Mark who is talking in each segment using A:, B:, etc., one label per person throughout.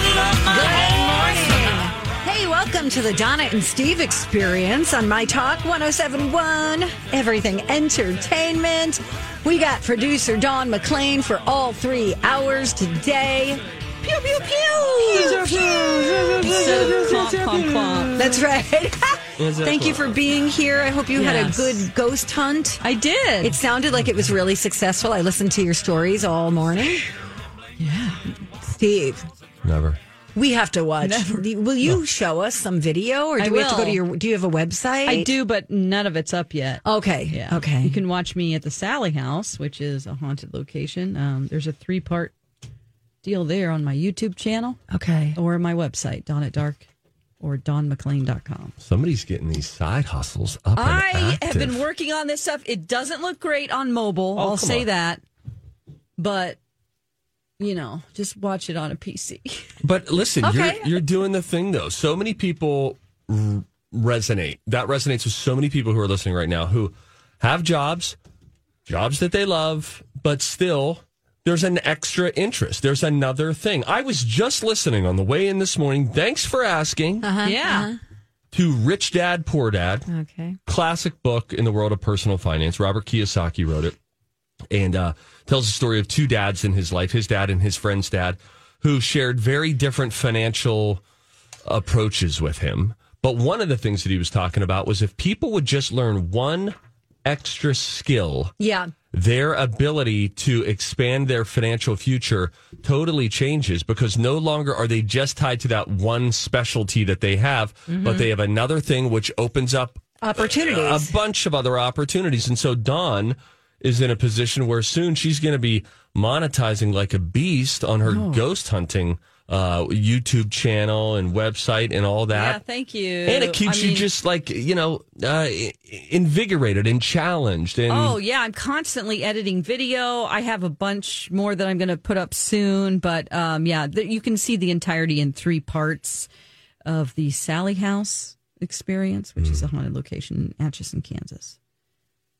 A: Hey, welcome to the Donna and Steve experience on My Talk 1071, Everything Entertainment. We got producer Dawn McLean for all three hours today. Pew, pew, pew. That's right. Thank you for being here. I hope you had a
B: Yes.
A: good ghost hunt.
B: I did.
A: It sounded like it was really successful. I listened to your stories all morning. Yeah. Steve,
C: Never.
A: We have to watch. Will you show us some video or do
B: I
A: we have to go to your do you have a website?
B: I do, but none of it's up yet.
A: Okay.
B: Yeah.
A: Okay.
B: You can watch me at the Sallie House, which is a haunted location. Um, there's a three part deal there on my YouTube channel
A: okay.
B: or my website, Dawn at Dark or dawnmclean.com.
C: Somebody's getting these side hustles up. and
B: I have been working on this stuff. It doesn't look great on mobile.
C: Oh,
B: I'll say
C: on.
B: that. But, you know, just watch it on a PC.
C: But listen,
A: Okay.
C: you're you're doing the thing though. So many people r- resonate. That resonates with so many people who are listening right now who have jobs, jobs that they love, but still there's an extra interest. There's another thing. I was just listening on the way in this morning. Thanks for asking.
B: Uh-huh, yeah. Uh-huh.
C: To Rich Dad Poor Dad.
A: Okay.
C: classic book in the world of personal finance. Robert Kiyosaki wrote it and uh, tells the story of two dads in his life, his dad and his friend's dad, who shared very different financial approaches with him. But one of the things that he was talking about was if people would just learn one extra skill,
A: Yeah.
C: their ability to expand their financial future totally changes because no longer are they just tied to that one specialty that they have, but they have another thing which opens up
A: Opportunities.
C: a bunch of other opportunities. And so Dawn is in a position where soon she's going to be monetizing like a beast on her ghost hunting uh, YouTube channel and website and all that.
B: Yeah, thank you.
C: and it keeps
B: I
C: you
B: mean-
C: just like, you know, uh, invigorated and challenged. And
B: Oh yeah, I'm constantly editing video. I have a bunch more that I'm going to put up soon, but um, yeah, th- you can see the entirety in three parts of the Sallie House experience, which is a haunted location in Atchison, Kansas.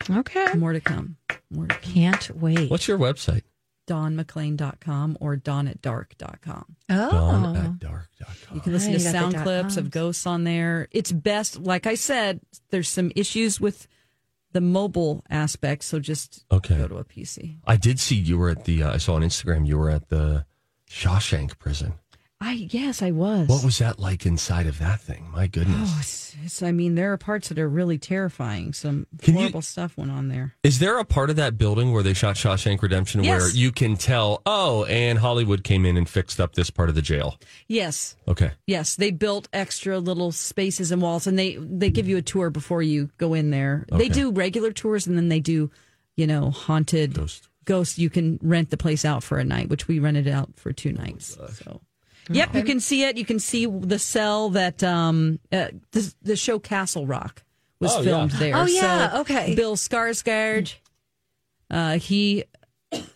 A: Okay.
B: More to come. More to come.
A: Can't wait.
C: what's your website?
B: DawnMcLean.com or DawnAtDark.com.
C: Dawn
A: oh.
C: at dark.com.
B: You can listen to
A: you got the
B: sound clips of ghosts on there. It's best, like I said, there's some issues with the mobile aspect, so just
C: Okay.
B: go to a PC.
C: I did see you were at the, uh, I saw on Instagram, you were at the Shawshank prison.
B: I yes, I was.
C: What was that like inside of that thing? My goodness.
B: Oh, it's, it's, I mean, there are parts that are really terrifying. Some
C: Can you-
B: horrible stuff went on there.
C: Is there a part of that building where they shot Shawshank Redemption where you can tell, oh, and Hollywood came in and fixed up this part of the jail?
B: Yes,
C: Okay.
B: yes, they built extra little spaces and walls, and they they give you a tour before you go in there. They do regular tours, and then they do, you know, haunted
C: Ghost.
B: ghost. You can rent the place out for a night, which we rented out for two nights. Oh, so. Yep, you can see it. You can see the cell that um uh, the, the show Castle Rock was
C: Oh,
B: filmed
C: yeah.
B: there.
A: Oh, yeah,
B: So
A: okay.
B: Bill Skarsgård, uh, he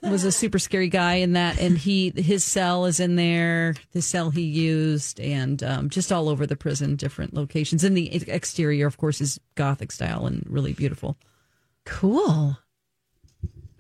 B: was a super scary guy in that, and he his cell is in there. The cell he used, and um, just all over the prison, different locations. And the exterior, of course, is gothic style and really beautiful.
A: Cool.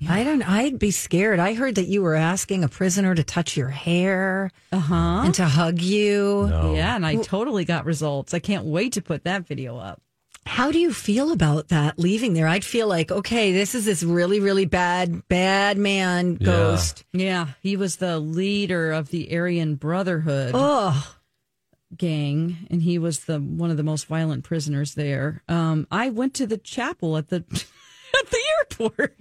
A: I don't. I'd be scared. I heard that you were asking a prisoner to touch your hair
B: Uh huh.
A: and to hug you.
B: Yeah, and I totally got results. I can't wait to put that video up.
A: How do you feel about that leaving there? I'd feel like, okay, this is this really, really bad, bad man
C: Yeah.
A: ghost.
B: Yeah, he was the leader of the Aryan Brotherhood.
A: Oh,
B: gang, and he was the one of the most violent prisoners there. Um, I went to the chapel at the at the airport.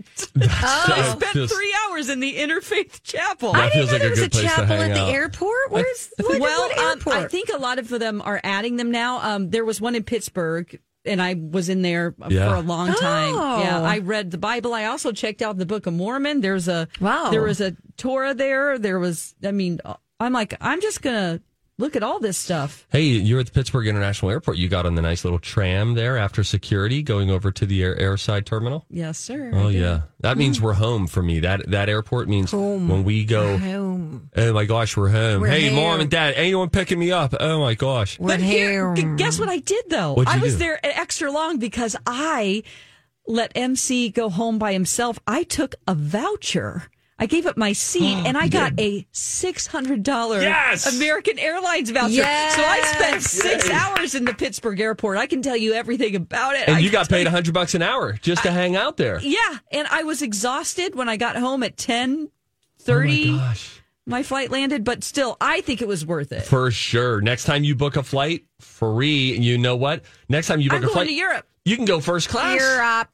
B: I spent
C: feels-
B: three hours in the interfaith chapel.
C: That
A: I didn't know
C: like
A: there
C: a
A: was a
C: good
A: chapel
C: hang
A: at the airport. Where's what,
B: well,
A: what
B: um. I think a lot of them are adding them now. Um, there was one in Pittsburgh, and I was in there
C: Yeah.
B: for a long time.
A: Oh.
B: Yeah, I read the Bible. I also checked out the Book of Mormon. There's a
A: Wow.
B: There was a Torah there. There was. I mean, I'm like, I'm just gonna look at all this stuff.
C: Hey, you're at the Pittsburgh International Airport. You got on the nice little tram there after security, going over to the air, airside terminal.
B: Yes, sir.
C: Oh yeah, that means mm. we're home for me. That that airport means home. when we go.
A: home.
C: Oh my gosh, we're home.
A: We're
C: hey,
A: here.
C: mom and dad, anyone picking me up? Oh my gosh.
A: We're
B: But here,
A: here.
B: guess what I did though?
C: What'd
B: I was
C: do?
B: there extra long because I let MC go home by himself. I took a voucher. I gave up my seat oh, and I got a six hundred dollar
C: Yes!
B: American Airlines voucher.
A: Yes!
B: So I spent six hours in the Pittsburgh airport. I can tell you everything about it.
C: And
B: I
C: you got paid a hundred bucks an hour just to hang out there.
B: Yeah, and I was exhausted when I got home at ten
C: Oh
B: thirty.
C: my gosh.
B: my flight landed, but still, I think it was worth it.
C: For sure. Next time you book a flight, free. And you know what? Next time you book
B: I'm
C: a flight,
B: to Europe.
C: you can go first class.
A: Europe.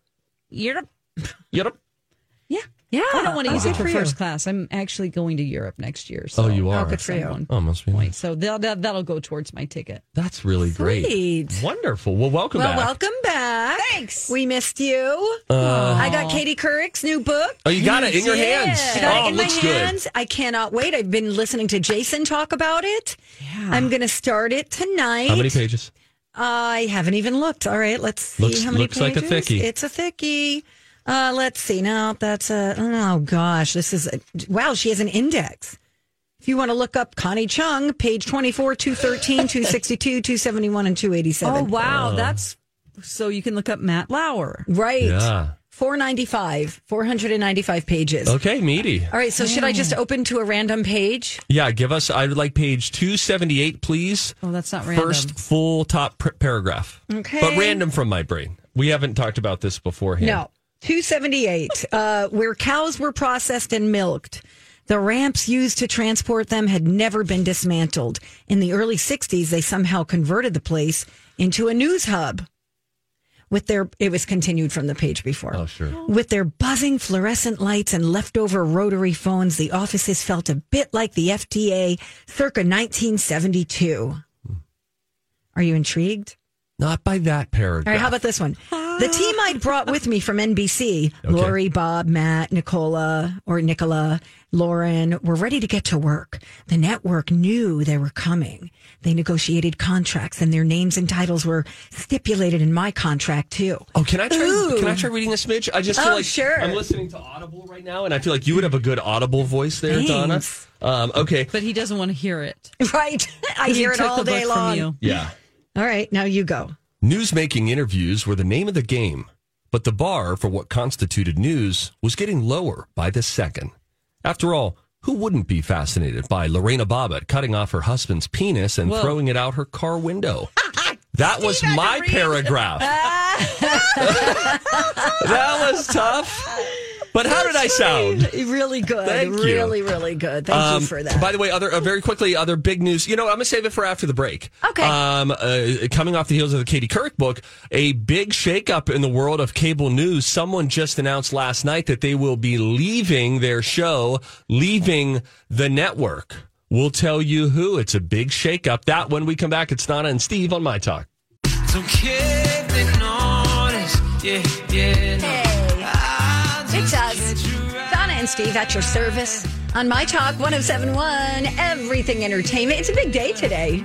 B: Europe.
C: Europe.
B: Yeah.
A: Yeah.
B: I don't want to oh, use
A: Oh,
B: it for
A: good for you.
B: first class. I'm actually going to Europe next year. So
C: Oh, you are.
A: Oh, good for you.
B: at one
C: Oh, must be
B: point.
C: nice.
B: So that'll, that, that'll go towards my ticket.
C: That's really great. Wonderful. Well, welcome
A: Well,
C: back.
A: welcome back.
B: Thanks.
A: We missed you. Uh, I got Katie Couric's new book.
C: Oh, you got it in your
A: Yeah.
C: hands.
A: I got
C: oh,
A: it in
C: looks
A: my
C: good.
A: I cannot wait. I've been listening to Jason talk about it. Yeah. I'm going to start it tonight.
C: How many pages?
A: I haven't even looked. All right, let's see
C: Looks-
A: how many
C: looks like a
A: pages.
C: thickie.
A: It's a thickie. Uh, let's see. Now that's a. Oh gosh, this is a, wow. She has an index. If you want to look up Connie Chung, page 24, 213, 262, 271, and 287.
B: Oh, wow. That's so you can look up Matt Lauer.
A: Right.
C: Yeah.
A: 495, 495 pages.
C: Okay, meaty.
A: All right, so should I just open to a random page?
C: Yeah, give us. I would like page two seventy eight, please.
B: Oh, that's not random.
C: First full top pr- paragraph.
A: Okay.
C: But random from my brain. We haven't talked about this beforehand.
A: No. 278, uh, where cows were processed and milked. The ramps used to transport them had never been dismantled. In the early 60s, they somehow converted the place into a news hub. With their, it was continued from the page before.
C: Oh, sure.
A: With their buzzing fluorescent lights and leftover rotary phones, the offices felt a bit like the FDA circa 1972. Are you intrigued?
C: Not by that paragraph.
A: All right, how about this one? The team I'd brought with me from NBC, Lori, Bob, Matt, Nicola, or Nicola, Lauren, were ready to get to work. The network knew they were coming. They negotiated contracts and their names and titles were stipulated in my contract too.
C: Oh, can I try?
A: Ooh.
C: Can I try reading a smidge? I just feel
A: Oh,
C: like
A: sure.
C: I'm listening to Audible right now, and I feel like you would have a good Audible voice there, Donna.
A: Thanks.
C: Um, okay,
B: But he doesn't want to hear it.
A: Right. I
B: 'Cause he
A: hear it all day
B: book from
A: long.
B: you.
C: yeah.
A: All right, now you go.
C: Newsmaking interviews were the name of the game, but the bar for what constituted news was getting lower by the second. After all, who wouldn't be fascinated by Lorena Bobbitt cutting off her husband's penis and
B: Whoa.
C: throwing it out her car window? That was my paragraph. that was tough. But how did I sound?
A: Really good.
C: Thank you.
A: really, really good. Thank
C: Um,
A: you for that.
C: By the way, other uh, very quickly, other big news. You know, I'm gonna save it for after the break.
A: Okay.
C: Um, uh, coming off the heels of the Katie Couric book, a big shakeup in the world of cable news. Someone just announced last night that they will be leaving their show, leaving the network. We'll tell you who. It's a big shakeup. That when we come back, it's Donna and Steve on my talk.
D: So keep they notice. Yeah, yeah. no.
A: And Steve at your service on My Talk 1071, Everything Entertainment. It's a big day today.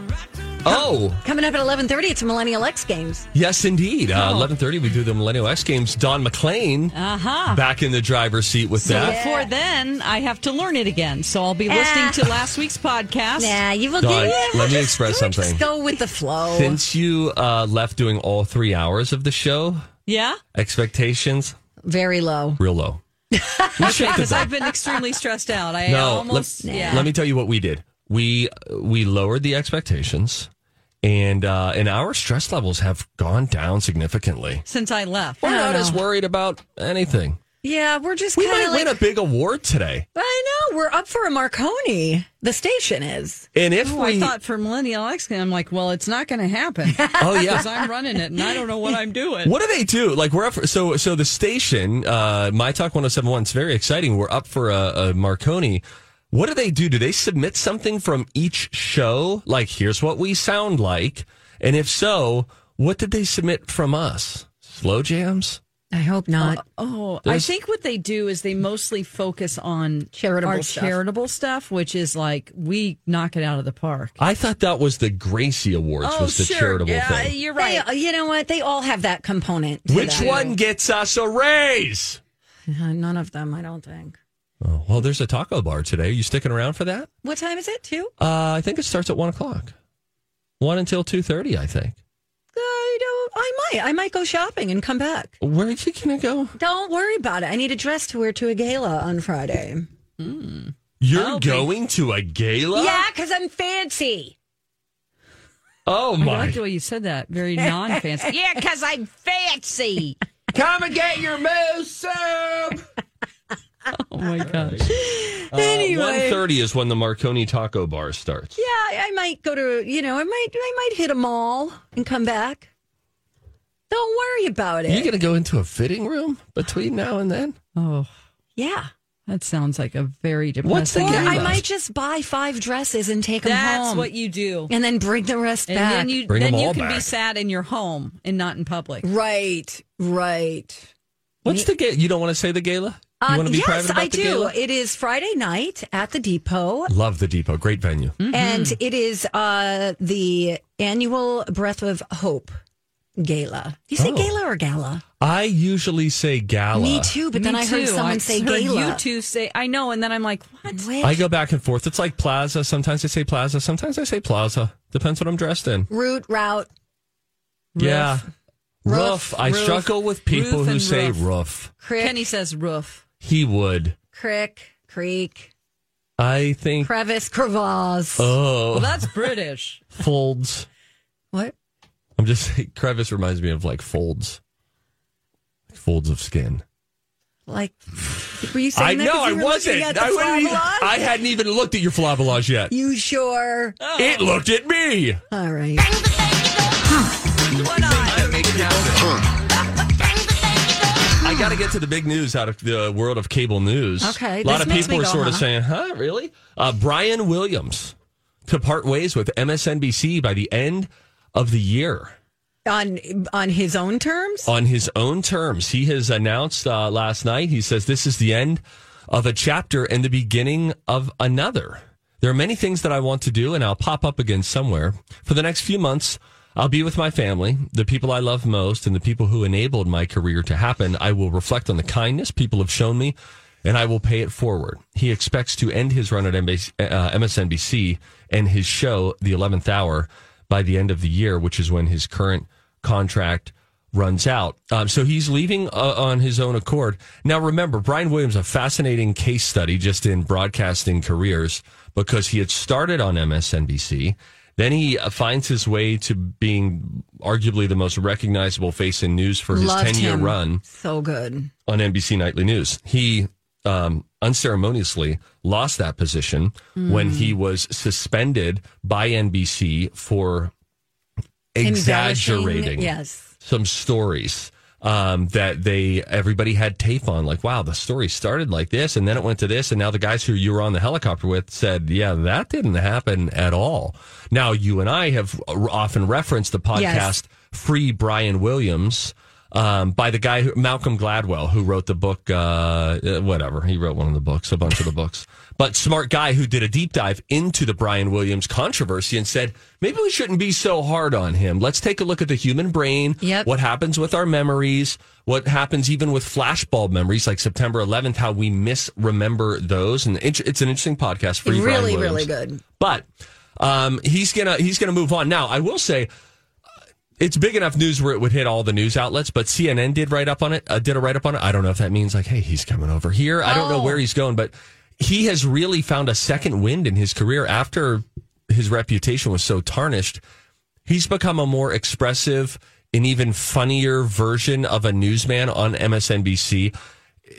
C: Oh,
A: Coming up at 1130, it's Millennial X Games.
C: yes, indeed. Uh,
A: Oh.
C: 11:30, we do the Millennial X Games. Dawn McLean
B: Uh huh.
C: back in the driver's seat with
B: So
C: that.
B: before then, I have to learn it again. So I'll be listening to last week's podcast.
A: Nah, you will
C: Dawn,
A: get
C: let me express
A: Just
C: something.
A: go with the flow.
C: Since you uh, left doing all three hours of the show,
B: Yeah?
C: expectations
A: Very low.
C: real low.
B: Because. I've been extremely stressed out. I
C: no,
B: almost.
C: let,
B: yeah.
C: let me tell you what we did. We we lowered the expectations, and uh, and our stress levels have gone down significantly.
B: Since I left.
C: We're not as worried about anything.
A: Yeah, we're just
C: We might
A: like.
C: win a big award today.
A: I know we're up for a Marconi. The station is.
C: And if
B: Oh,
C: we
B: I thought for Millennial X, I'm like, well, it's not going to happen.
C: Oh yeah.
B: Because I'm running it and I don't know what I'm doing.
C: What do they do? Like we're up for, so so the station, uh, My Talk 1071, it's very exciting. We're up for a, a Marconi. What do they do? Do they submit something from each show? Like here's what we sound like, and if so, what did they submit from us? Slow jams.
A: I hope not.
B: Oh, I think what they do is they mostly focus on
A: Charitable
B: our
A: stuff.
B: charitable stuff, which is like we knock it out of the park.
C: I thought that was the Gracie Awards was the charitable
B: yeah,
C: thing.
B: You're right.
A: uh, you know what? They all have that component. to
C: Which
A: that.
C: one gets us a raise?
A: Uh, None of them, I don't think.
C: Oh, well, there's a taco bar today. Are you sticking around for that?
A: What time is it? Two?
C: Uh, I think it starts at one o'clock. One until two thirty, I think.
A: I might. I might go shopping and come back.
C: Where are you gonna go?
A: Don't worry about it. I need a dress to wear to a gala on Friday. Hmm.
C: You're
B: I'll be-
C: going to a gala?
A: Yeah, because I'm fancy.
C: Oh my!
B: I like the way you said that. Very non fancy.
A: Yeah, because I'm fancy.
C: Come and get your moose soup.
B: oh my gosh.
A: Uh, anyway.
C: one thirty is when the Marconi Taco Bar starts.
A: Yeah, I I might go to. You know, I might. I might hit a mall and come back. Don't worry about it.
C: You gonna go into a fitting room between now and then?
B: Oh,
A: yeah.
B: that sounds like a very depressing.
C: What's the
A: Or
C: gala?
A: I might just buy five dresses and take them home.
B: That's
A: home.
B: what you do.
A: and then bring the rest
B: And
A: back.
B: then you
C: Bring
B: then
C: 'em
B: you
C: all
B: can be sad in your home and not in public.
A: right, right.
C: What's the gala? You don't want to say the gala? You
A: Uh,
C: want to be
A: yes,
C: private about
A: I
C: the
A: do.
C: gala?
A: It is Friday night at the Depot,
C: Love the Depot. Great venue.
A: and it is uh, the annual Breath of Hope gala. Do you say
C: Oh.
A: gala or gala?
C: I usually say gala.
A: Me too, but then
B: Me
A: I heard someone
B: I
A: say
B: heard
A: gala.
B: You two say I know, and then I'm like, what?
A: Which?
C: I go back and forth. It's like plaza. Sometimes I say plaza. Sometimes I say plaza. Depends what I'm dressed in.
A: root route.
C: Yeah. Roof.
A: Roof.
C: I
B: Roof.
C: struggle with people
B: Roof
C: who say
B: roof.
C: roof.
A: Crick,
B: Kenny says roof.
C: He would.
A: crick, creek,
C: I think.
A: crevice, crevasse.
C: Oh,
B: Well, that's British.
C: folds.
A: what?
C: I'm just saying, crevice reminds me of like folds, like folds of skin.
A: Like, were you saying
C: I
A: that
C: know
A: 'cause
C: I wasn't.
A: at the
C: I, wouldn't even- I hadn't even looked at your flavolage yet.
A: You sure?
C: It looked at me.
A: All right.
C: I got to get to the big news out of the world of cable news.
A: Okay,
C: a lot
A: this
C: of people
A: me
C: are
A: go,
C: sort of saying, "Huh, really?" Uh, Brian Williams to part ways with MSNBC by the end of the year.
A: On on his own terms?
C: on his own terms. He has announced uh, last night, he says, this is the end of a chapter and the beginning of another. There are many things that I want to do, and I'll pop up again somewhere. For the next few months, I'll be with my family, the people I love most, and the people who enabled my career to happen. I will reflect on the kindness people have shown me, and I will pay it forward. He expects to end his run at MBC, uh, MSNBC and his show, The 11th Hour, by the end of the year, which is when his current contract runs out. Um, so he's leaving uh, on his own accord. Now, remember, Brian Williams, a fascinating case study just in broadcasting careers because he had started on MSNBC. Then he uh, finds his way to being arguably the most recognizable face in news for his
A: Loved
C: 10 year run
A: So good.
C: on NBC Nightly News. He um, unceremoniously lost that position when he was suspended by NBC for exaggerating
A: Yes.
C: some stories um, that they everybody had tape on. Like, wow, the story started like this, and then it went to this, and now the guys who you were on the helicopter with said, yeah, that didn't happen at all. Now, you and I have often referenced the podcast
A: Yes.
C: "Free Brian Williams." Um, by the guy who, Malcolm Gladwell, who wrote the book, uh, uh, whatever. He wrote one of the books, a bunch of the books. But smart guy who did a deep dive into the Brian Williams controversy and said, maybe we shouldn't be so hard on him. Let's take a look at the human brain.
A: Yep.
C: What happens with our memories? What happens even with flashbulb memories like September 11th, how we misremember those. And it's it's an interesting podcast for you,
A: Really, really good.
C: But um, he's gonna he's gonna move on. Now, I will say it's big enough news where it would hit all the news outlets. But CNN did write up on it. Uh, did a write up on it. I don't know if that means like, hey, he's coming over here. I don't know
A: Oh.
C: where he's going, but he has really found a second wind in his career after his reputation was so tarnished. He's become a more expressive and even funnier version of a newsman on MSNBC.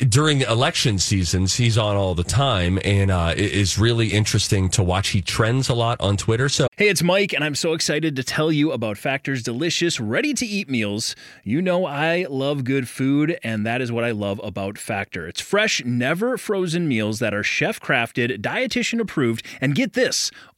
C: During election seasons, he's on all the time, and uh, it is really interesting to watch. He trends a lot on Twitter. So
E: Hey, it's Mike, and I'm so excited to tell you about Factor's delicious, ready to eat meals. You know, I love good food, and that is what I love about Factor. It's fresh, never frozen meals that are chef crafted, dietitian approved, and get this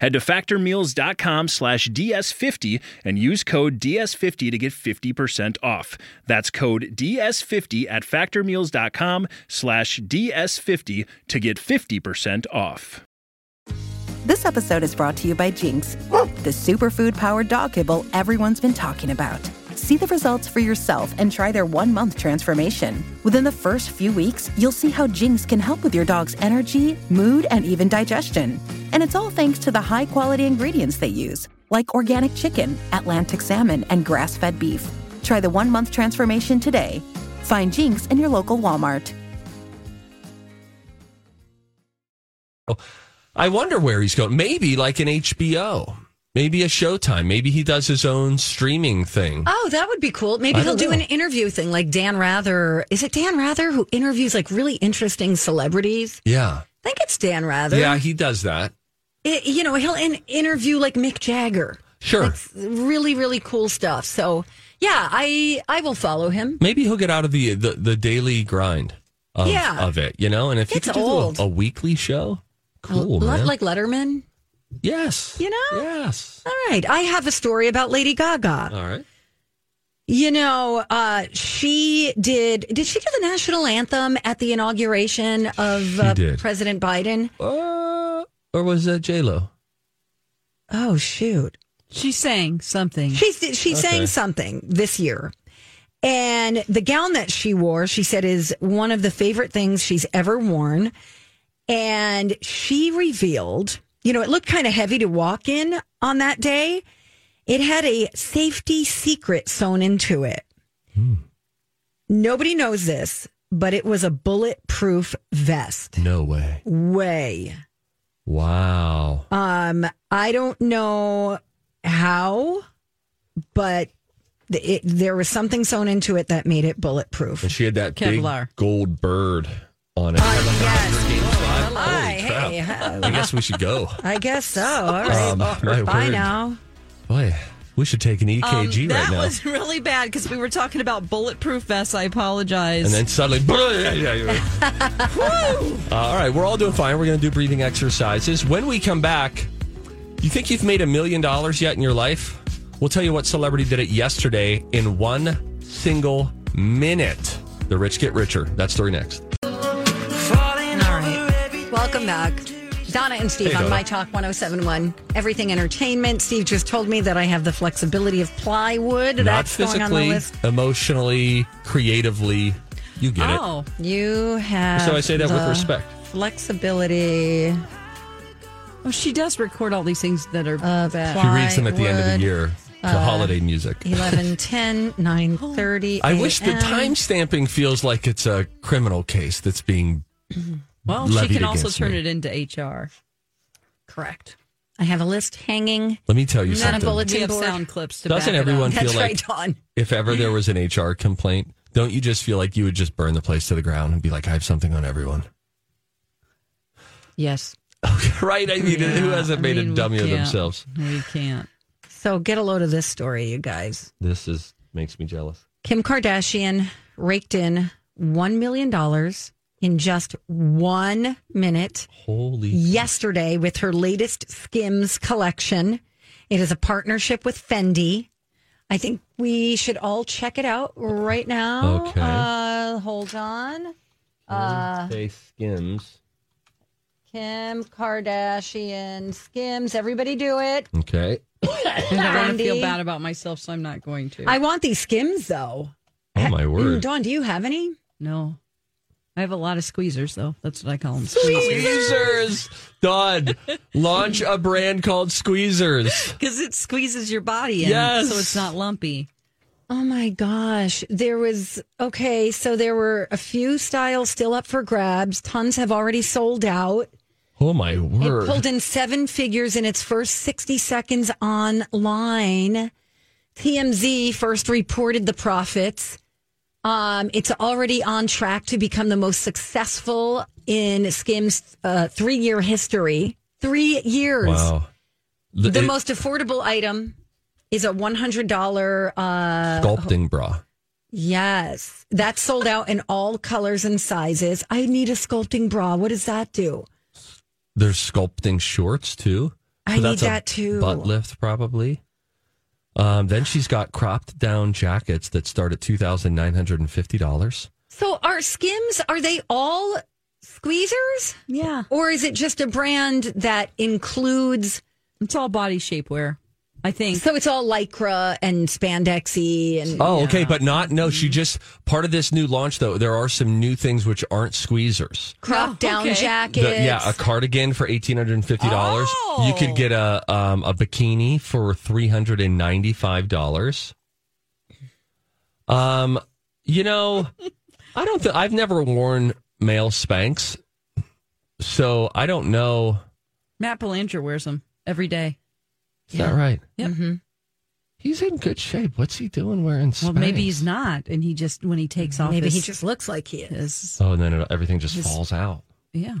E: Head to factormeals.com slash DS50 and use code DS50 to get 50% off. That's code DS50 at factormeals.com slash DS50 to get 50% off.
F: This episode is brought to you by Jinx, the superfood powered dog kibble everyone's been talking about. See the results for yourself and try their one month transformation. Within the first few weeks, you'll see how Jinx can help with your dog's energy, mood, and even digestion. And it's all thanks to the high quality ingredients they use, like organic chicken, Atlantic salmon, and grass fed beef. Try the one month transformation today. Find Jinx in your local Walmart.
C: I wonder where he's going. Maybe like an HBO, maybe a Showtime. Maybe he does his own streaming thing.
A: Oh, that would be cool. Maybe he'll
C: don't
A: do an interview thing like Dan Rather. Is it Dan Rather who interviews like really interesting celebrities?
C: Yeah,
A: I think it's Dan Rather.
C: yeah, he does that.
A: It- you know, he'll in- interview like Mick Jagger.
C: Sure.
A: Like, really, really cool stuff. So, yeah, I I will follow him.
C: Maybe he'll get out of the the, the daily grind of,
A: Yeah.
C: of it, you know. And if
A: It's
C: you could do
A: old.
C: a, a weekly show, cool,
A: Love like Letterman.
C: Yes,
A: You know?
C: yes.
A: All right. I have a story about Lady Gaga.
C: All right.
A: You know, uh, she did. Did she do the national anthem at the inauguration of uh. President Biden?
C: Uh, or was it J Lo?
A: Oh shoot!
B: She sang something.
A: She she sang something this year, and the gown that she wore, she said, is one of the favorite things she's ever worn. And she revealed, you know, it looked kind of heavy to walk in on that day. It had a safety secret sewn into it. Nobody knows this, but it was a bulletproof vest.
C: No way.
A: Way.
C: Wow.
A: Um, I don't know how, but it, there was something sewn into it that made it bulletproof.
C: And she had that
B: Kevlar.
C: big gold bird on it.
A: Hi,
C: Holy
A: uh,
C: I guess we should go.
A: I guess so. All right.
C: Um, my
A: Bye
C: word.
A: now.
C: Boy, we should take an EKG
B: Um,
C: right now.
B: that was really bad because we were talking about bulletproof vests. I apologize.
C: and then suddenly, Uh, all right, we're all doing fine. We're going to do breathing exercises. When we come back, you think you've made a million dollars yet in your life? We'll tell you what celebrity did it yesterday in one single minute. The rich get richer. That story next.
A: Welcome back. Donna and Steve
C: Hey,
A: on
C: Donna.
A: My Talk 1071, Everything Entertainment. Steve just told me that I have the flexibility of plywood.
C: Not
A: That's going on the
C: physically,
A: list.
C: emotionally, creatively. You get it.
B: oh,
A: You have.
C: So I say that with respect.
A: Flexibility.
B: oh, she does record all these things that are
A: Of
B: bad.
C: She reads them at the end of the year. The uh, holiday music.
A: 11, 10, 9, 30.
C: I wish the time stamping feels like it's a criminal case that's being mm-hmm.
B: Well, she can also turn
C: me.
B: it into HR.
A: Correct. I have a list hanging.
C: Let me tell you
A: Not a bulletin
B: We have
A: board.
B: sound clips to
C: Doesn't
B: back it
C: everyone
B: up.
C: feel
A: That's
C: like
A: right, Dawn.
C: if ever there was an HR complaint, don't you just feel like you would just burn the place to the ground and be like, I have something on everyone?
A: Yes.
C: right? I mean, who hasn't
B: I
C: made
B: mean,
C: a dummy of
B: can't.
C: themselves?
B: We can't.
A: So get a load of this story, you guys.
C: This is makes me jealous.
A: Kim Kardashian raked in $1 million in just one minute
C: Holy
A: yesterday with her latest Skims collection. It is a partnership with Fendi. I think we should all check it out right now.
C: Okay.
A: Uh, hold on. Uh,
C: Face skims.
A: Kim Kardashian Skims. Everybody do it.
C: Okay.
B: I want to feel bad about myself, so I'm not going to.
A: I want these Skims though.
C: Oh my word.
A: Dawn, do you have any?
B: no. I have a lot of squeezers, though. That's what I call them. Squeezers.
C: Squeezers. Done. Launch a brand called Squeezers.
B: Because it squeezes your body in,
C: Yes.
B: so it's not lumpy.
A: Oh my gosh. There was, okay, so there were a few styles still up for grabs. Tons have already sold out.
C: Oh my
A: It
C: word.
A: pulled in seven figures in its first 60 seconds online. TMZ first reported the profits. Um, it's already on track to become the most successful in Skim's uh, three year history. Three years.
C: Wow.
A: The
C: it-
A: most affordable item is a $100 uh,
C: sculpting bra.
A: Yes, that's sold out in all colors and sizes. I need a sculpting bra. What does that do?
C: There's sculpting shorts too.
A: I need that too.
C: Butt lift probably. Um, then she's got cropped down jackets that start at two thousand nine hundred and fifty dollars.
A: So are Skims, are they all squeezers?
B: Yeah.
A: Or is it just a brand that includes,
B: It's all body shapewear, I think.
A: so it's all lycra and spandexy and
C: Oh, okay, but not no. She just part of this new launch though. There are some new things which aren't squeezers.
A: crop
B: Oh,
A: down
B: okay.
A: jackets?
C: The- yeah, a cardigan for eighteen hundred and fifty dollars. You could get a um, a bikini for three hundred and ninety five dollars. Um, you know, I don't. Th- I've never worn male Spanx, so I don't know.
B: Matt Belanger wears them every day.
C: Is that right?
B: Yep.
C: He's in good shape. What's he doing wearing Spanx?
B: Well, maybe he's not, and he just when he takes off,
A: Maybe
B: his,
A: he just looks like he is.
B: his-
C: Oh, and then it, everything just
B: His-
C: falls out.
B: yeah.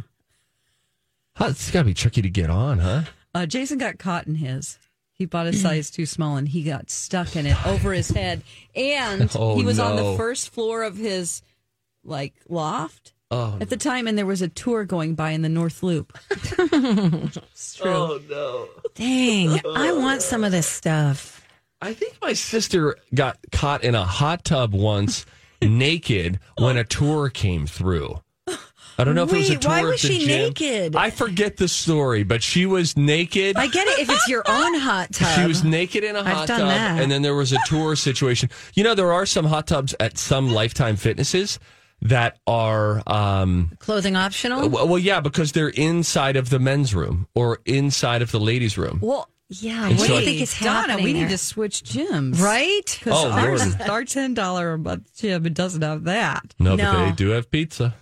C: Huh, It's got to be tricky to get on, huh?
B: Uh, Jason got caught in his. He bought a size too small, and he got stuck in it over his head. And
C: Oh,
B: he was on the first floor of his like loft
C: Oh,
B: at the time, and there was a tour going by in the North Loop. it's true.
C: oh no.
A: Dang, I want some of this stuff.
C: I think my sister got caught in a hot tub once, naked, when a tour came through. I don't know if it was a
A: Wait,
C: tour
A: why was she
C: gym.
A: naked?
C: I forget the story, but she was naked.
A: I get it if it's your own hot tub.
C: She was naked in a
A: I've
C: hot
A: done
C: tub,
A: that.
C: and then there was a tour situation. You know, there are some hot tubs at some Lifetime Fitnesses that are, um,
A: Clothing optional?
C: well, well, yeah, because they're inside of the men's room or inside of the ladies' room.
A: Well, yeah.
C: And
A: What
C: so
A: do you think is
B: Donna,
A: happening
B: we need to switch gyms,
A: Right?
B: Because
C: Oh,
B: ours,
C: Lord.
B: our ten dollar a month gym it doesn't have that.
C: No,
A: No.
C: but they do have pizza.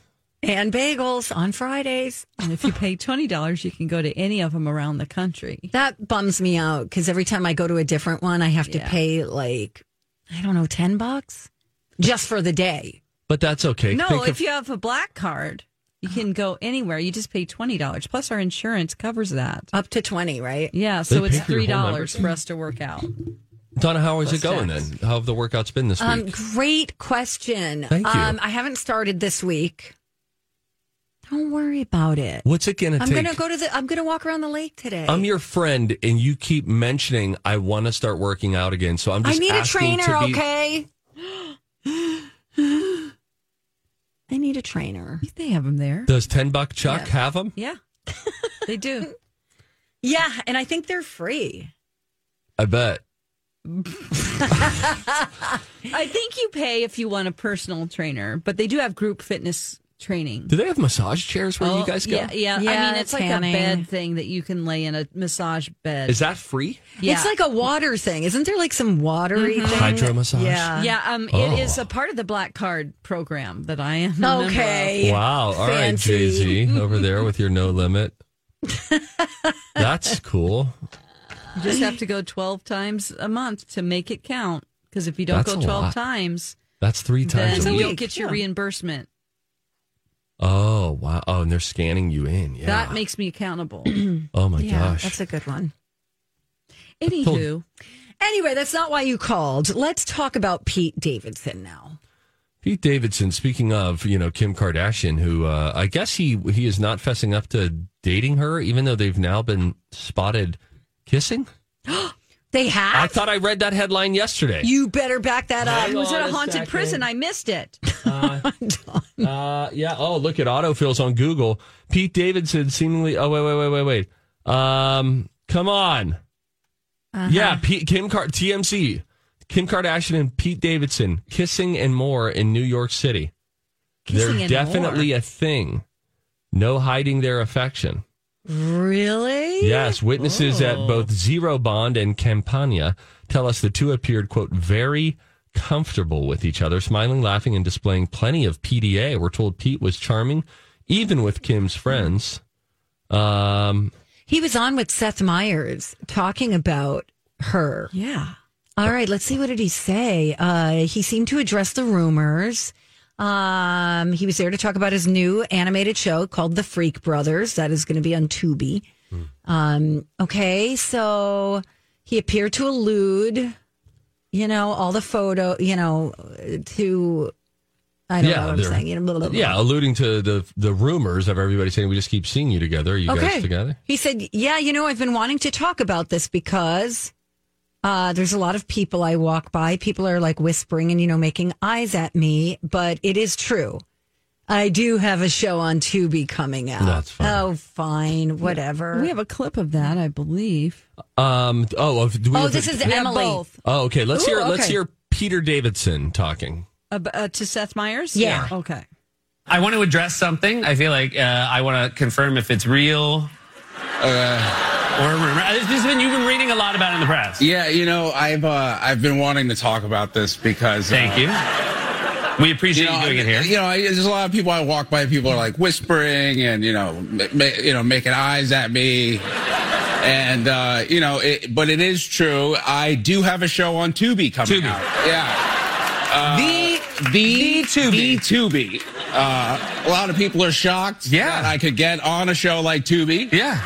A: And bagels on Fridays.
B: And if you pay twenty dollars, you can go to any of them around the country.
A: That bums me out because every time I go to a different one, I have to
B: Yeah.
A: pay like, I don't know, 10 bucks just for the day.
C: But that's okay.
B: No,
C: Think
B: if
C: of-
B: you have a black card, you can go anywhere. You just pay twenty dollars. Plus, our insurance covers that.
A: Up to 20, right?
B: Yeah, so
C: They
B: it's
C: pay for your
B: three
C: whole
B: dollars for us to work out.
C: Donna, how is it going
B: tax.
C: then? How have the workouts been this
A: Um,
C: week?
A: great question.
C: Thank you.
A: Um, I haven't started this week. Don't worry about it.
C: What's it going to
A: I'm
C: take?
A: going to go to the, I'm going to walk around the lake today.
C: I'm your friend, and you keep mentioning I want to start working out again. So I'm just.
A: I
C: just
A: need a
C: asking
A: trainer,
C: to be.
A: okay? I need a trainer.
B: They have them there.
C: Does Ten Buck Chuck
A: Yeah.
C: have them?
B: Yeah, they do.
A: Yeah, and I think they're free.
C: I bet.
B: I think you pay if you want a personal trainer, but they do have group fitness training.
C: Do they have massage chairs where
B: Oh,
C: you guys go?
B: Yeah, yeah. I mean, it's like a bed thing that you can lay in a massage bed.
C: Is that free?
B: yeah.
A: It's like a water thing. Isn't there like some watery thing?
C: Hydro massage?
A: Yeah.
B: yeah, um,
C: Oh.
B: it is a part of the Black Card program that I am. a of.
A: Okay.
C: Wow. All right,
A: Fancy.
C: Jay Z over there with your no limit. That's cool.
B: You just have to go 12 times a month to make it count. Because if you don't
C: That's
B: go 12 times,
C: That's three times
B: then
C: a
B: you don't get your
A: Yeah.
B: reimbursement.
C: Oh wow! Oh, and they're scanning you in. Yeah.
B: That makes me accountable.
C: oh my
A: Yeah,
C: gosh.
A: that's a good one.
B: Anywho,
A: Anyway, that's not why you called. Let's talk about Pete Davidson now.
C: Pete Davidson. Speaking of, you know, Kim Kardashian, who uh, I guess he he is not fessing up to dating her, even though they've now been spotted kissing.
A: They have?
C: I thought I read that headline yesterday.
A: you better back that up.
B: I was at a
C: a
B: haunted
C: second.
B: prison. I missed it.
C: Uh, yeah. Oh, look at autofills on Google. Pete Davidson seemingly. Oh, wait, wait, wait, wait, wait. Um, come on. Yeah, Pete, Kim Car- TMZ, Kim Kardashian and Pete Davidson kissing and more in New York City.
B: kissing
C: They're definitely a thing. No hiding their affection.
A: Really?
C: Yes, witnesses at both Zero Bond and Campania tell us the two appeared, quote, very comfortable with each other, smiling, laughing, and displaying plenty of PDA. We're told Pete was charming, even with Kim's friends. Um,
A: He was on with Seth Meyers talking about her.
B: Yeah.
A: All right, let's see. What did he say? Uh, he seemed to address the rumors. Um, he was there to talk about his new animated show called The Freak Brothers. That is going to be on Tubi. Um, okay, so he appeared to allude, you know, all the photo, you know, to I don't
C: Yeah,
A: know what I'm saying. You know, blah, blah, blah.
C: yeah, alluding to the the rumors of everybody saying we just keep seeing you together. Are you guys together?
A: He said, Yeah, you know, I've been wanting to talk about this because uh, there's a lot of people I walk by. People are like whispering and, you know, making eyes at me, but it is true. I do have a show on Tubi coming out.
C: That's fine.
A: Oh, fine. Whatever.
B: We have a clip of that, I believe.
C: Um. Oh. Do we
A: oh,
C: have
A: this
C: the-
A: is
B: We
A: Emily.
B: both.
C: Oh, okay. Let's
A: Ooh,
C: hear. Let's hear Peter Davidson talking.
B: Uh, uh, to Seth Meyers?
A: Yeah.
B: Okay.
G: I want to address something. I feel like uh, I want to confirm if it's real uh, or rumor. Uh, This has been you've been reading a lot about it in the press.
H: Yeah, you know, I've uh, I've been wanting to talk about this because.
G: Thank
H: uh,
G: you. We appreciate you,
H: know,
G: doing it here.
H: You know, I- there's a lot of people I walk by. People are like whispering and you know, ma- ma- you know, making eyes at me, and uh, you know, it, but it is true. I do have a show on Tubi coming
G: Tubi.
H: out. Yeah,
G: the
H: the
G: The Tubi.
H: the Tubi. Uh, a lot of people are shocked
G: Yeah.
H: that I could get on a show like Tubi.
G: yeah.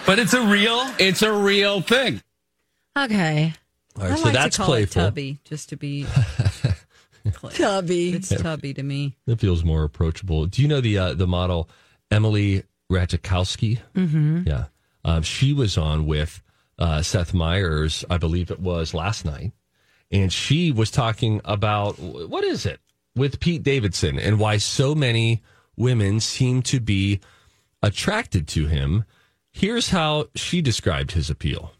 G: but it's a real.
H: It's a real thing.
A: Okay.
C: All right.
B: I
C: so
B: like
C: that's
B: to call
C: playful.
B: it Tubby, just to be.
A: Tubby.
B: It's Tubby to me.
C: That feels more approachable. Do you know the uh, the model Emily Ratajkowski? Mm-hmm. Yeah, um, she was on with uh, Seth Meyers, I believe it was last night, and she was talking about what is it with Pete Davidson and why so many women seem to be attracted to him. Here's how she described his appeal.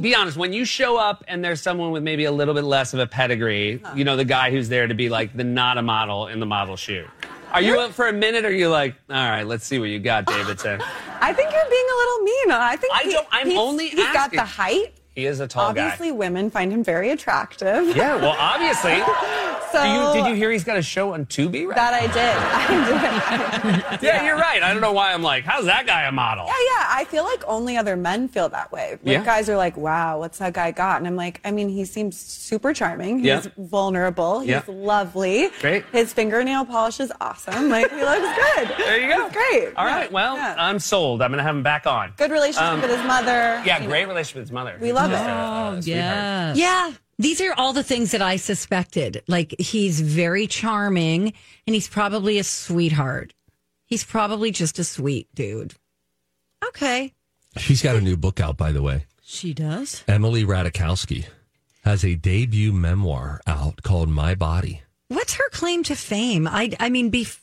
G: Be honest. When you show up and there's someone with maybe a little bit less of a pedigree, uh-huh. you know, the guy who's there to be like the not a model in the model shoot. Are you up for a minute? Or are you like, all right, let's see what you got, Davidson?
I: I think you're being a little mean. I think
G: I
I: he-
G: don't- I'm
I: he's-
G: only
I: he's got the height.
G: He is a tall guy.
I: Obviously, women find him very attractive.
G: Yeah, well, obviously.
I: So
G: you, did you hear he's got a show on Tubi? Right?
I: that I did. I did.
G: yeah, you're right. I don't know why I'm like, how's that guy a model?
I: Yeah, yeah. I feel like only other men feel that way. Like
G: Yeah.
I: guys are like, "Wow, what's that guy got?" And I'm like, I mean, he seems super charming. He's
G: Yeah.
I: vulnerable. He's
G: Yeah.
I: lovely.
G: Great.
I: His fingernail polish is awesome. Like he looks good.
G: There you go.
I: He's great.
G: All right. Yeah. Well,
I: yeah.
G: I'm sold. I'm going to have him back on.
I: good relationship
G: um,
I: with his mother.
G: Yeah,
I: You
G: great
I: know,
G: relationship with his mother.
I: We love it.
G: Uh, sweetheart.
B: Yeah.
A: Yeah. These are all the things that I suspected. Like he's very charming and he's probably a sweetheart. He's probably just a sweet dude. Okay.
C: She's got a new book out, by the way.
B: She does.
C: Emily Ratajkowski has a debut memoir out called My Body.
A: What's her claim to fame? I I mean, bef-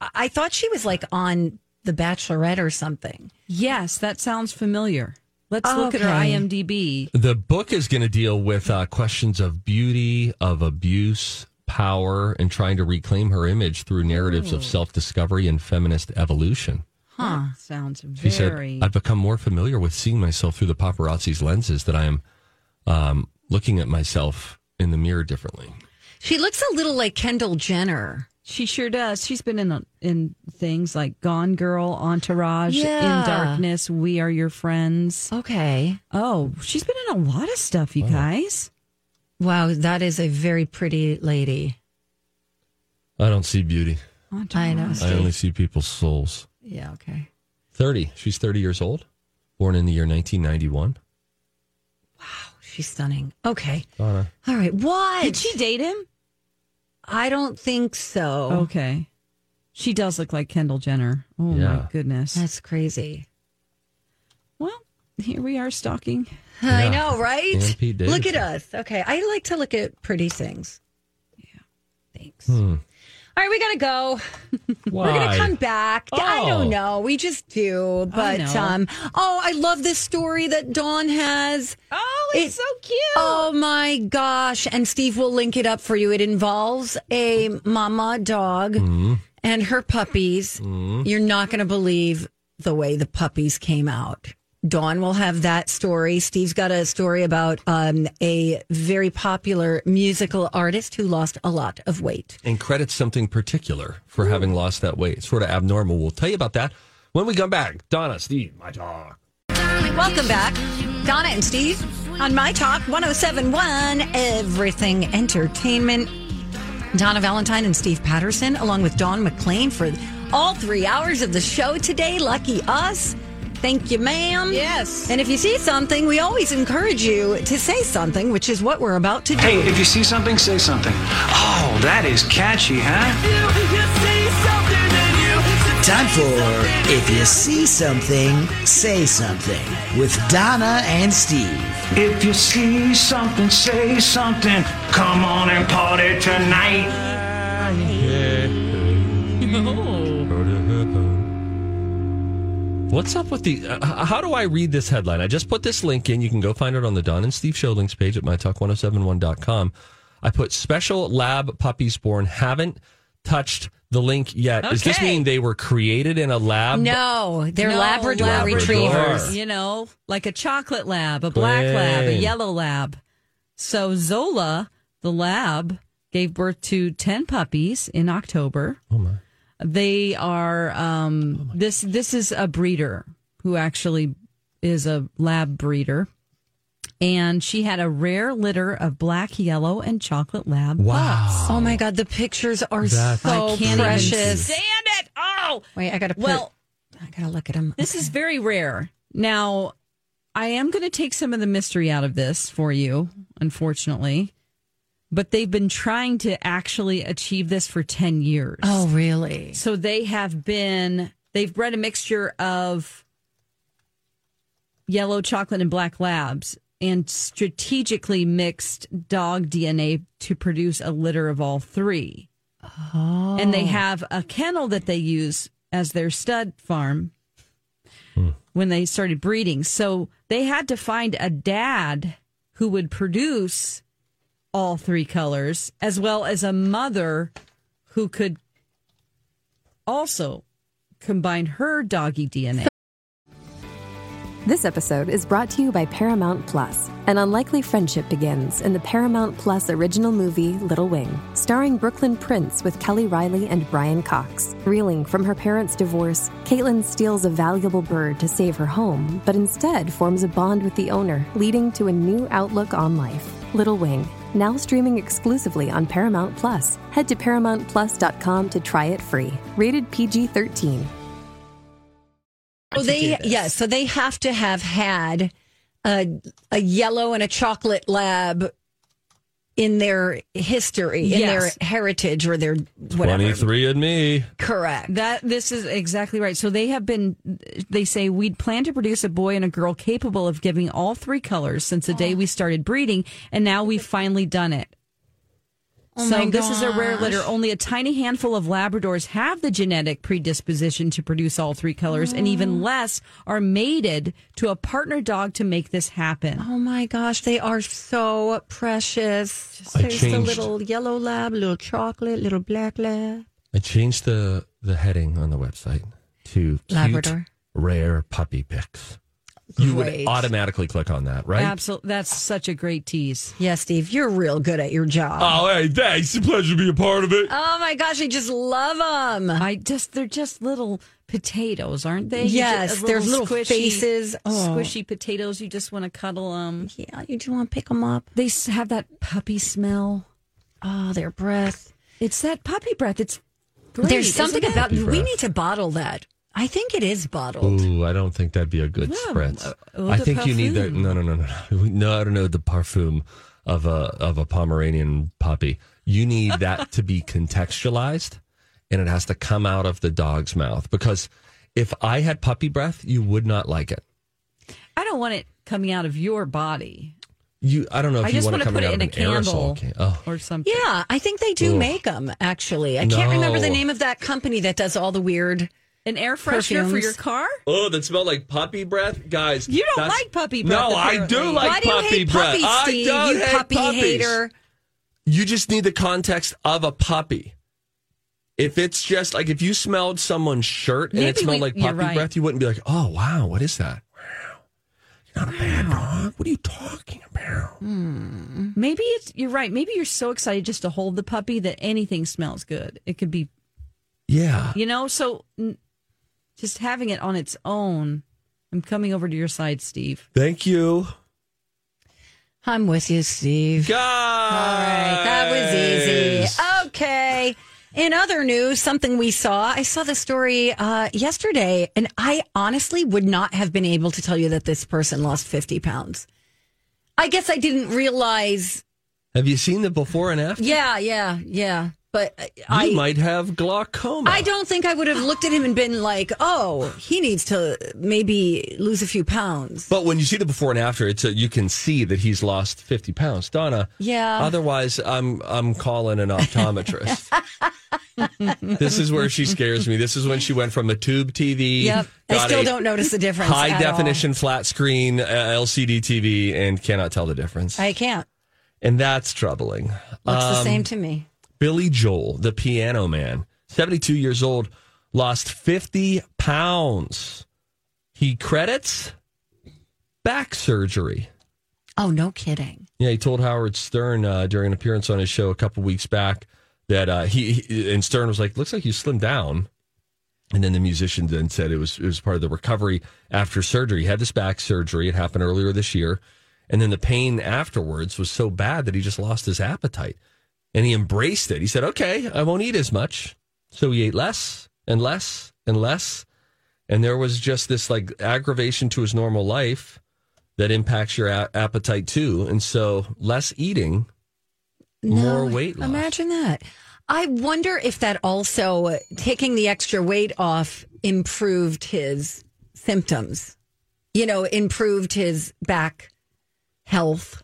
A: I thought she was like on The Bachelorette or something.
B: Yes, that sounds familiar. Let's look at her IMDb.
C: The book is going to deal with uh, questions of beauty, of abuse, power, and trying to reclaim her image through narratives of self discovery and feminist evolution.
B: Huh. Sounds very.
C: She said, I've become more familiar with seeing myself through the paparazzi's lenses that I am um, looking at myself in the mirror differently.
A: She looks a little like Kendall Jenner.
B: She sure does. She's been in in things like Gone Girl, Entourage,
A: Yeah.
B: In Darkness, We Are Your Friends.
A: Okay.
B: Oh, she's been in a lot of stuff, you guys.
A: Wow, that is a very pretty lady.
C: I don't see beauty.
A: I know.
C: I only see people's souls.
A: Yeah, okay.
C: 30. She's 30 years old, born in the year 1991.
A: Wow, She's stunning. Okay.
C: Donna.
A: All right. What?
B: Did she date him?
A: I don't think so.
B: Okay. She does look like Kendall Jenner. Oh
C: Yeah.
B: my goodness.
A: That's crazy.
B: well, here we are stalking.
A: I know, right? Look at us. Okay. I like to look at pretty things. Yeah. Thanks.
C: Hmm.
A: All right, we gotta go. We're gonna come back. I
C: Oh.
A: don't know. We just do. But
B: know.
A: um oh, I love this story that Dawn has.
B: Oh, it's so cute.
A: Oh my gosh. And Steve will link it up for you. It involves a mama dog
C: Mm-hmm.
A: and her puppies. You're not going to believe the way the puppies came out. Dawn will have that story. Steve's got a story about um, a very popular musical artist who lost a lot of weight.
C: and credits something particular for having lost that weight. Sort of abnormal. We'll tell you about that when we come back. Donna, Steve, my talk.
A: Welcome back. Donna and Steve on My Talk 1071, Everything Entertainment. Donna Valentine and Steve Patterson, along with Dawn McLean, for all three hours of the show today. Lucky us. Thank you, ma'am.
B: Yes.
A: And if you see something, we always encourage you to say something, which is what we're about to do.
J: Hey, if you see something, say something. Oh, that is catchy, huh?
K: Time for If You See Something, Say Something with Donna and Steve.
J: If you see something, say something. Come on and party tonight.
C: What's up with the? Uh, how do I read this headline? I just put this link in. You can go find it on the Don and Steve Show links page at mytalk1071.com. I put special lab puppies born haven't touched the link yet. Does this
B: Okay.
C: mean they were created in a lab?
A: No, they're
B: No,
A: Labrador,
C: Labrador.
A: retrievers.
B: You know, like a chocolate lab, a black lab, a yellow lab. So Zola, the lab, gave birth to 10 puppies in October.
C: Oh my.
B: They are um this this is a breeder who actually is a lab breeder. And she had a rare litter of black, yellow, and chocolate lab
C: Wow.
B: pups.
A: Oh my God, the pictures are
C: That's-
A: so
B: I can't
A: precious.
B: even stand it. Oh,
A: Wait, I gotta put,
B: Well-
A: I gotta look at them.
B: This is very rare. Now, I am going to take some of the mystery out of this for you, unfortunately. But they've been trying to actually achieve this for 10 years.
A: Oh, really?
B: So they have been, they've bred a mixture of yellow chocolate and black labs and strategically mixed dog DNA to produce a litter of all three.
A: Oh.
B: And they have a kennel that they use as their stud farm hmm. when they started breeding. So they had to find a dad who would produce all three colors, as well as a mother who could also combine her doggy DNA.
L: This episode is brought to you by Paramount Plus. An unlikely friendship begins in the Paramount Plus original movie Little Wing, starring Brooklyn Prince with Kelly Riley and Brian Cox. Reeling from her parents' divorce, Caitlin steals a valuable bird to save her home, but instead forms a bond with the owner, leading to a new outlook on life. Little Wing, now streaming exclusively on Paramount Plus. Head to ParamountPlus.com to try it free. Rated PG 13.
A: So they, yeah, so they have to have had a, a yellow and a chocolate lab in their history, in
B: Yes.
A: their heritage or their whatever.
C: 23 and me.
A: Correct.
B: That this is exactly right. So they have been. They say we'd plan to produce a boy and a girl capable of giving all three colors since the day we started breeding, and now we've finally done it.
A: Oh
B: so
A: my
B: this is a rare litter. Only a tiny handful of Labradors have the genetic predisposition to produce all three colors, and
A: Oh.
B: even less are mated to a partner dog to make this happen.
A: Oh my gosh, they are so precious. Just
C: I
A: there's the
C: changed-
A: little yellow lab, little chocolate, little black lab.
C: I changed the the heading on the website to cute,
A: Labrador.
C: rare puppy pics. You would automatically click on that, right?
B: Absolutely, that's such a great tease.
A: Yeah, Steve, you're real good at your job.
C: Oh, hey, thanks. It's a pleasure to be a part of it.
A: Oh my gosh, I just love them.
B: I just they're just little potatoes, aren't they?
A: Yes,
B: just-
A: there's little faces. Oh.
B: squishy potatoes. You just want to cuddle them.
A: Yeah, you do want to pick them up.
B: They have that puppy smell.
A: Oh, their breath.
B: It's that puppy breath. It's great.
A: There's something about
C: Puppy
A: we need to bottle that. I think it is bottled.
C: Ooh, I don't think that'd be a good
B: Yeah,
C: spritz.
B: uh,
C: I
B: de
C: think you need the no, no, no, no, no. No, I don't know the parfum of a of a Pomeranian puppy. You need that to be contextualized, and it has to come out of the dog's mouth. Because if I had puppy breath, you would not like it.
B: I don't want it coming out of your body.
C: You, I don't know if
B: I
C: you
B: just
C: want
B: want
C: to
B: to
C: come
B: put
C: out
B: it in
C: of
B: a
C: an
B: candle
C: can. Oh,
B: or something.
A: Yeah, I think they do
C: Ugh.
A: make them. Actually, I can't remember the name of that company that does all the weird.
B: An air freshener for your car?
C: oh, that smelled like puppy breath, guys.
B: You don't
C: that's-
B: like puppy breath,
C: No, I do like
A: Why do you
C: puppy
A: hate
C: breath.
A: puppies,
C: I don't
A: you
C: hate
A: puppy
C: puppies.
A: hater.
C: You just need the context of a puppy. If it's just like if you smelled someone's shirt and it smelled
B: we-
C: like puppy
B: right.
C: breath, you wouldn't be like, "Oh wow, what is that?" Wow, you're not a bad dog. What are you talking about? Hmm.
B: Maybe it's you're right. Maybe you're so excited just to hold the puppy that anything smells good. It could be,
C: Yeah,
B: you know, so n- just having it on its own. I'm coming over to your side, Steve.
C: thank you.
A: I'm with you, Steve.
C: Guys.
A: All right, that was easy. Okay. In other news, something we saw, I saw the story uh, yesterday, and I honestly would not have been able to tell you that this person lost 50 pounds. I guess I didn't realize.
C: Have you seen the before and after?
A: Yeah, yeah, yeah. But
C: You
A: I.
C: might have glaucoma.
A: I don't think I would have looked at him and been like, "Oh, he needs to maybe lose a few pounds."
C: But when you see the before and after, it's a, you can see that he's lost fifty pounds. Donna.
A: Yeah.
C: Otherwise, I'm I'm calling an optometrist. this is where she scares me. This is when she went from a tube TV.
A: Yep. I still don't notice the difference.
C: High definition flat screen uh, LCD TV and cannot tell the difference.
A: I can't.
C: and that's troubling.
A: Looks the
C: Um,
A: same to me.
C: Billy Joel, the piano man, 72 years old, lost 50 pounds. He credits back surgery.
A: Oh, no kidding.
C: Yeah, he told Howard Stern uh, during an appearance on his show a couple weeks back that uh, he, he and Stern was like, "Looks like you slimmed down." And then the musician then said it was it was part of the recovery after surgery. He had this back surgery; it happened earlier this year, and then the pain afterwards was so bad that he just lost his appetite, and he embraced it. He said, "Okay, I won't eat as much," so he ate less and less and less, and there was just this like aggravation to his normal life that impacts your a- appetite too. And so less eating, more weight loss.
A: Imagine that. I wonder if that also uh, taking the extra weight off improved his symptoms. You know, improved his back health.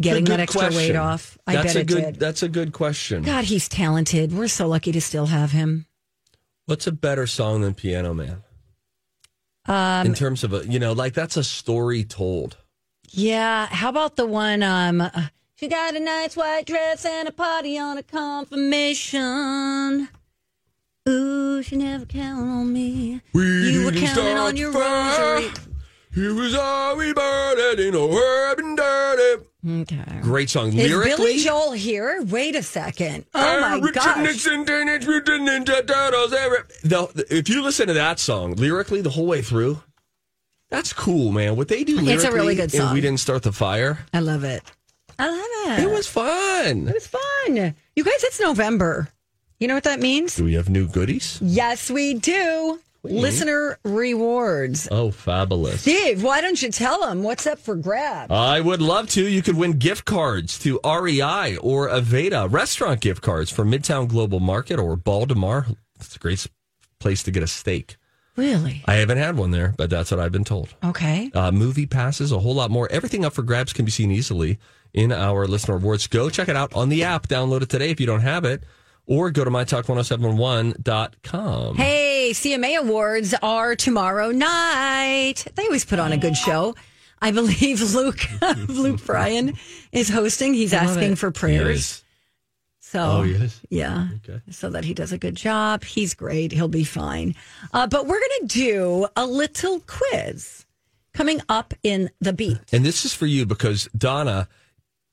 A: Getting that extra weight off. I
C: that's
A: bet
C: a
A: it
C: good.
A: did.
C: That's a good question.
A: God, he's talented. We're so lucky to still have him.
C: What's a better song than Piano Man?
A: Um,
C: In terms of a, you know, like that's a story told.
A: Yeah. How about the one? Um, uh, she got a nice white dress and a party on a confirmation. Ooh, she never counted on me. you were counting on your
C: fire.
A: rosary.
C: Here was all we burned in a urban dirty.
A: Okay.
C: Great song.
A: Is
C: Lyrically,
A: Billy Joel here? Wait a second. Oh my
C: Richard
A: gosh.
C: Nixon, Teenage Mutant Ninja Turtles. The, if you listen to that song lyrically the whole way through, that's cool, man. What they do lyrically,
A: It's a really good
C: in
A: song.
C: we didn't start the fire.
A: I love it. I love it.
C: It was fun.
A: It was fun. You guys, it's November. You know what that means?
C: Do we have new goodies?
A: Yes, we do. Listener rewards.
C: Oh, fabulous.
A: Steve, why don't you tell them what's up for grabs?
C: I would love to. You could win gift cards to REI or Aveda restaurant gift cards for Midtown Global Market or Baltimore. It's a great place to get a steak.
A: Really?
C: I haven't had one there, but that's what I've been told.
A: Okay.
C: Uh, movie passes, a whole lot more. Everything up for grabs can be seen easily in our listener rewards. Go check it out on the app. Download it today if you don't have it, or go to mytalk1071.com.
A: Hey, CMA Awards are tomorrow night. They always put on a good show. I believe Luke Luke Bryan is hosting. He's asking for prayers. So
C: Oh, he is?
A: yeah,
C: Okay.
A: so that he does a good job. He's great. He'll be fine. Uh, but we're going to do a little quiz coming up in the beat.
C: And this is for you because Donna,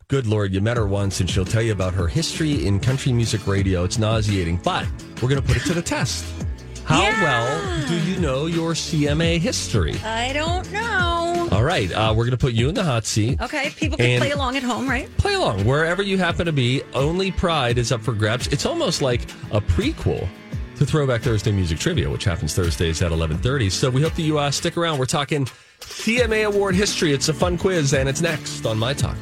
C: good Lord, you met her once and she'll tell you about her history in country music radio. It's nauseating, but we're going to put it to the test. How well do you know your CMA history?
A: I don't know.
C: All right, uh, we're going to put you in the hot seat.
A: Okay, people can play along at home, right?
C: Play along wherever you happen to be. Only Pride is up for grabs. It's almost like a prequel to Throwback Thursday Music Trivia, which happens Thursdays at eleven thirty. So we hope that you uh, stick around. We're talking CMA Award history. It's a fun quiz, and it's next on My Talk.